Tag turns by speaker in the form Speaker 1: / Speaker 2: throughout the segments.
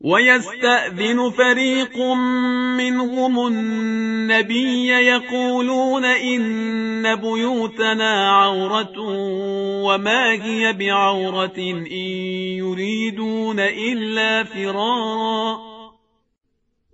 Speaker 1: ويستأذن فريق منهم النبي يقولون إن بيوتنا عورة وما هي بعورة إن يريدون إلا فرارا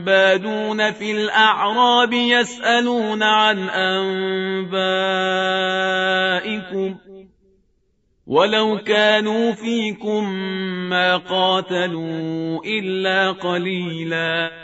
Speaker 1: بادون في الأعراب يسألون عن أنبائكم ولو كانوا فيكم ما قاتلوا إلا قليلاً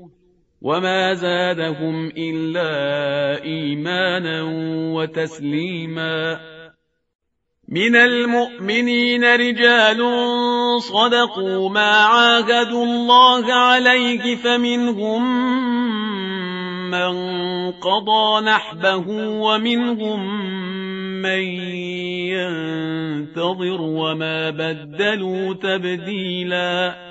Speaker 1: وما زادهم إلا إيمانا وتسليما من المؤمنين رجال صدقوا ما عاهدوا الله عليه فمنهم من قضى نحبه ومنهم من ينتظر وما بدلوا تبديلاً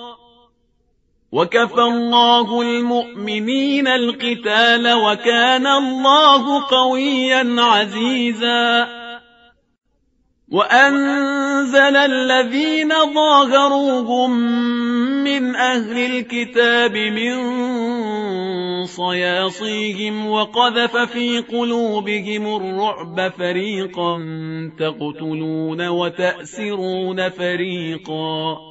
Speaker 1: وكفى الله المؤمنين القتال وكان الله قويا عزيزا. وأنزل الذين ظاهروهم من أهل الكتاب من صياصيهم وقذف في قلوبهم الرعب فريقا تقتلون وتأسرون فريقا.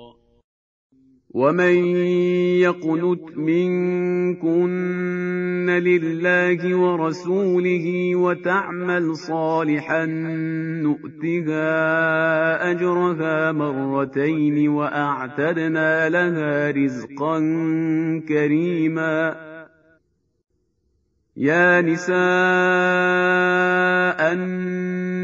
Speaker 2: ومن يقنت منكن لله ورسوله وتعمل صالحا نؤتها اجرها مرتين واعتدنا لها رزقا كريما يا نساء النبي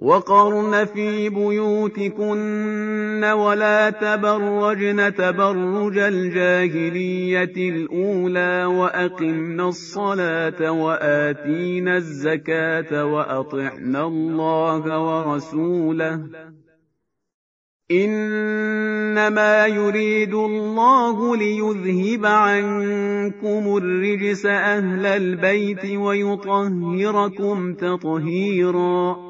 Speaker 2: وقرن في بيوتكن ولا تبرجن تبرج الجاهلية الأولى وأقمن الصلاة وآتينا الزكاة وأطعنا الله ورسوله. إنما يريد الله ليذهب عنكم الرجس أهل البيت ويطهركم تطهيراً.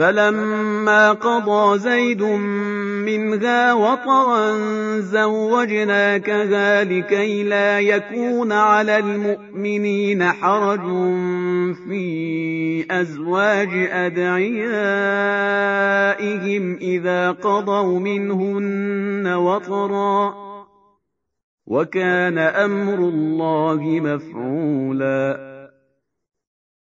Speaker 2: فلما قضى زيد منها وطرا زوجناكها لكي لا يكون على المؤمنين حرج في أزواج أدعيائهم إذا قضوا منهن وطرا. وكان أمر الله مفعولا.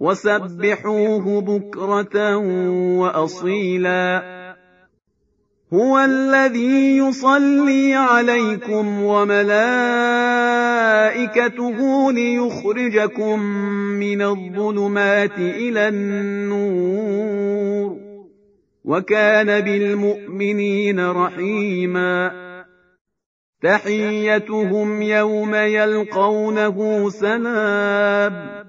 Speaker 2: وسبحوه بكرة وأصيلا هو الذي يصلي عليكم وملائكته ليخرجكم من الظلمات إلى النور وكان بالمؤمنين رحيما تحيتهم يوم يلقونه سلام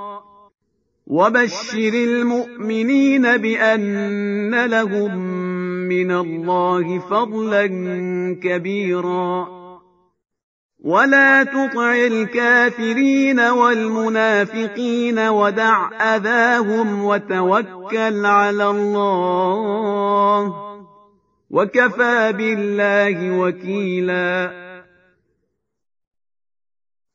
Speaker 2: وبشر المؤمنين بأن لهم من الله فضلا كبيرا. ولا تطع الكافرين والمنافقين ودع أذاهم وتوكل على الله. وكفى بالله وكيلاً.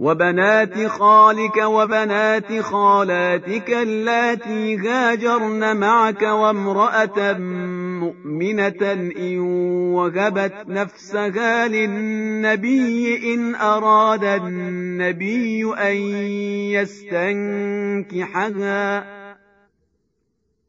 Speaker 2: وبنات خالك وبنات خالاتك اللاتي هاجرن معك وامرأة مؤمنة إن وهبت نفسها للنبي إن أراد النبي أن يستنكحها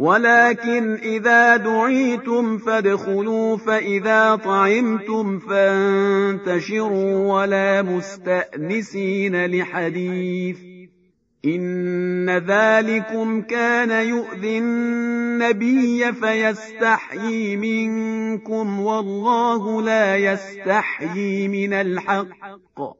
Speaker 2: ولكن إذا دعيتم فادخلوا فإذا طعمتم فانتشروا ولا مستأنسين لحديث إن ذلكم كان يؤذي النبي فيستحيي منكم والله لا يستحيي من الحق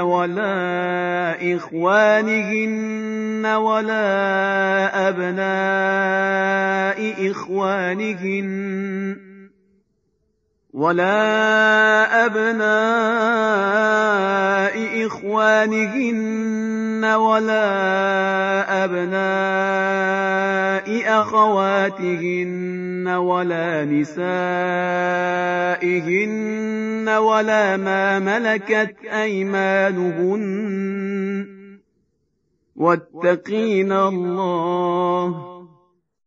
Speaker 2: ولا إخوانهن ولا أبناء إخوانهن ولا أبناء إخوانهن ولا أبناء أخواتهن ولا نسائهن ولا ما ملكت أيمانهن واتقين الله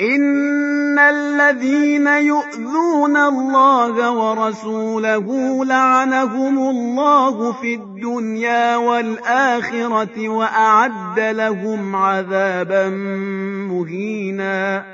Speaker 2: إن الذين يؤذون الله ورسوله لعنهم الله في الدنيا والآخرة وأعد لهم عذابا مهيناً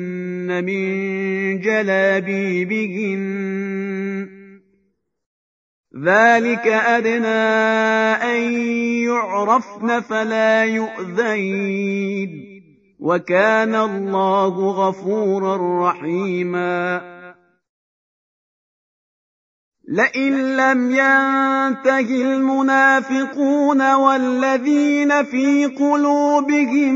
Speaker 2: من جلابيبهن ذلك أدنى أن يعرفن فلا يؤذين وكان الله غفورا رحيما لئن لم ينته المنافقون والذين في قلوبهم